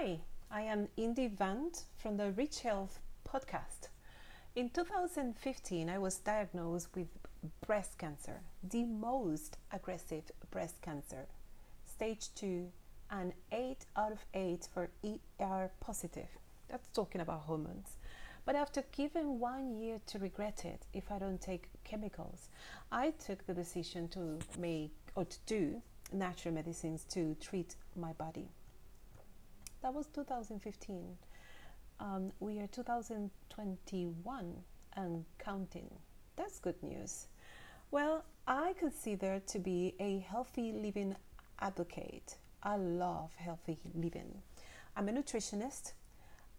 Hi, I am Indy Vand from the Rich Health podcast. In 2015, I was diagnosed with breast cancer, the most aggressive breast cancer, stage 2, and 8 out of 8 for ER positive. That's talking about hormones. But after given one year to regret it if I don't take chemicals, I took the decision to make or to do natural medicines to treat my body. That was 2015. Um, we are 2021 and counting. That's good news. Well, I consider to be a healthy living advocate. I love healthy living. I'm a nutritionist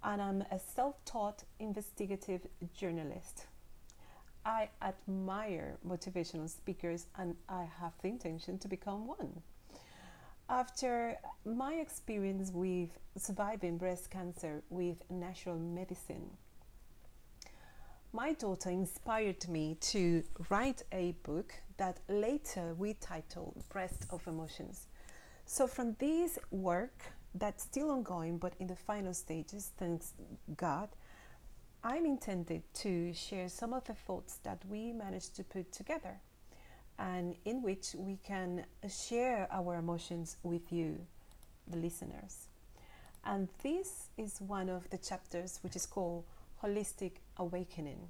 and I'm a self taught investigative journalist. I admire motivational speakers and I have the intention to become one. After my experience with surviving breast cancer with natural medicine, my daughter inspired me to write a book that later we titled Breast of Emotions. So, from this work that's still ongoing but in the final stages, thanks God, I'm intended to share some of the thoughts that we managed to put together and in which we can uh, share our emotions with you, the listeners. And this is one of the chapters which is called Holistic Awakening.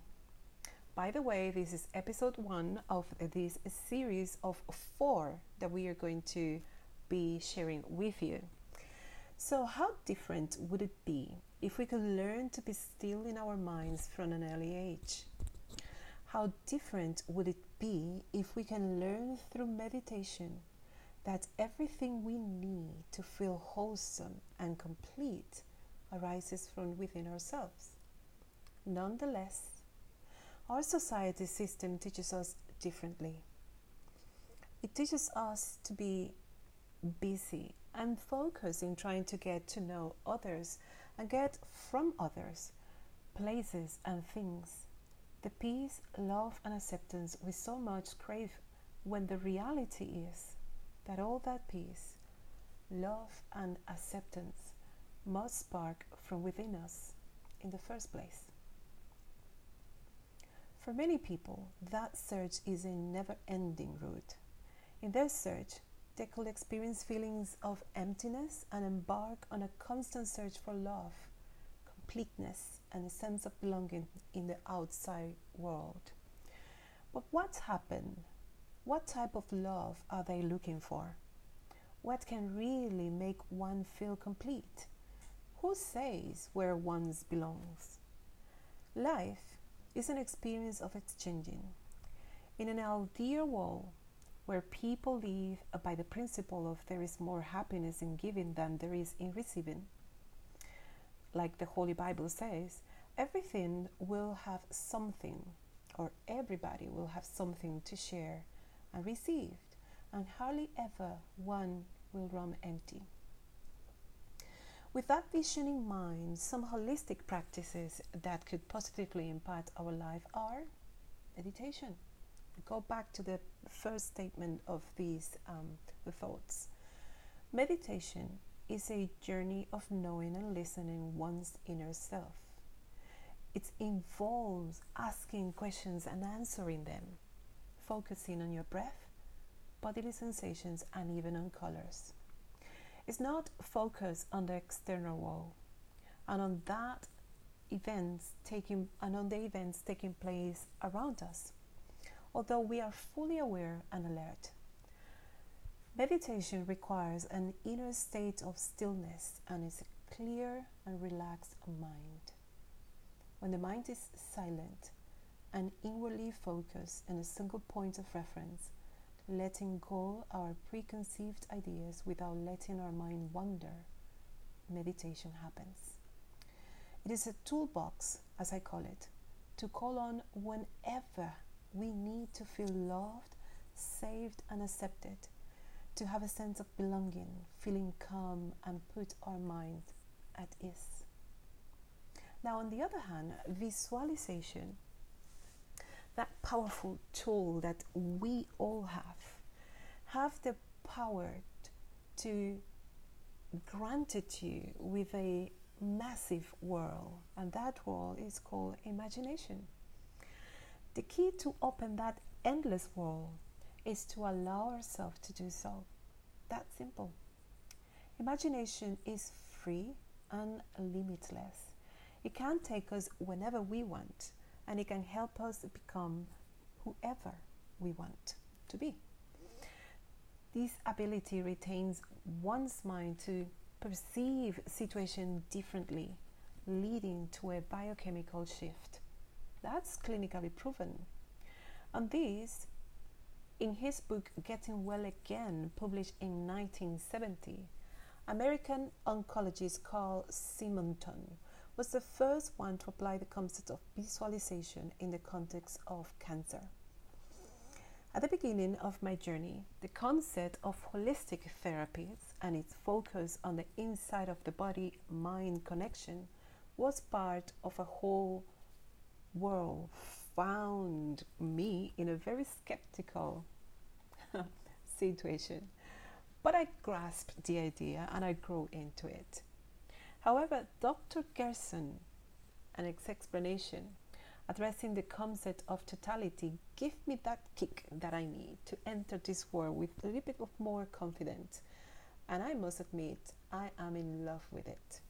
By the way, this is episode one of this series of four that we are going to be sharing with you. So, how different would it be if we could learn to be still in our minds from an early age? How different would it be if we can learn through meditation that everything we need to feel wholesome and complete arises from within ourselves? Nonetheless, our society system teaches us differently. It teaches us to be busy and focused in trying to get to know others and get from others places and things the peace, love, and acceptance we so much crave when the reality is that all that peace, love, and acceptance must spark from within us in the first place. For many people, that search is a never ending route. In their search, they could experience feelings of emptiness and embark on a constant search for love, completeness, and a sense of belonging in the outside world. But what's happened? What type of love are they looking for? What can really make one feel complete? Who says where one belongs? Life is an experience of exchanging. In an ideal world where people live by the principle of there is more happiness in giving than there is in receiving, like the Holy Bible says, everything will have something, or everybody will have something to share and receive, and hardly ever one will run empty. With that vision in mind, some holistic practices that could positively impact our life are meditation. Go back to the first statement of these um, the thoughts. Meditation is a journey of knowing and listening one's inner self. It involves asking questions and answering them, focusing on your breath, bodily sensations, and even on colors. It's not focused on the external world and on that events taking and on the events taking place around us, although we are fully aware and alert. Meditation requires an inner state of stillness and is a clear and relaxed mind. When the mind is silent and inwardly focused in a single point of reference, letting go our preconceived ideas without letting our mind wander, meditation happens. It is a toolbox, as I call it, to call on whenever we need to feel loved, saved, and accepted to have a sense of belonging, feeling calm, and put our mind at ease. Now, on the other hand, visualization, that powerful tool that we all have, have the power to granted you with a massive world, and that world is called imagination. The key to open that endless world is to allow ourselves to do so. That simple. Imagination is free and limitless. It can take us whenever we want, and it can help us become whoever we want to be. This ability retains one's mind to perceive situation differently, leading to a biochemical shift. That's clinically proven. And this, in his book Getting Well Again, published in 1970, American oncologist Carl Simonton was the first one to apply the concept of visualization in the context of cancer. At the beginning of my journey, the concept of holistic therapies and its focus on the inside of the body mind connection was part of a whole world found me in a very skeptical situation. But I grasped the idea and I grew into it. However, Dr. Gerson and its explanation addressing the concept of totality give me that kick that I need to enter this world with a little bit more confidence. And I must admit, I am in love with it.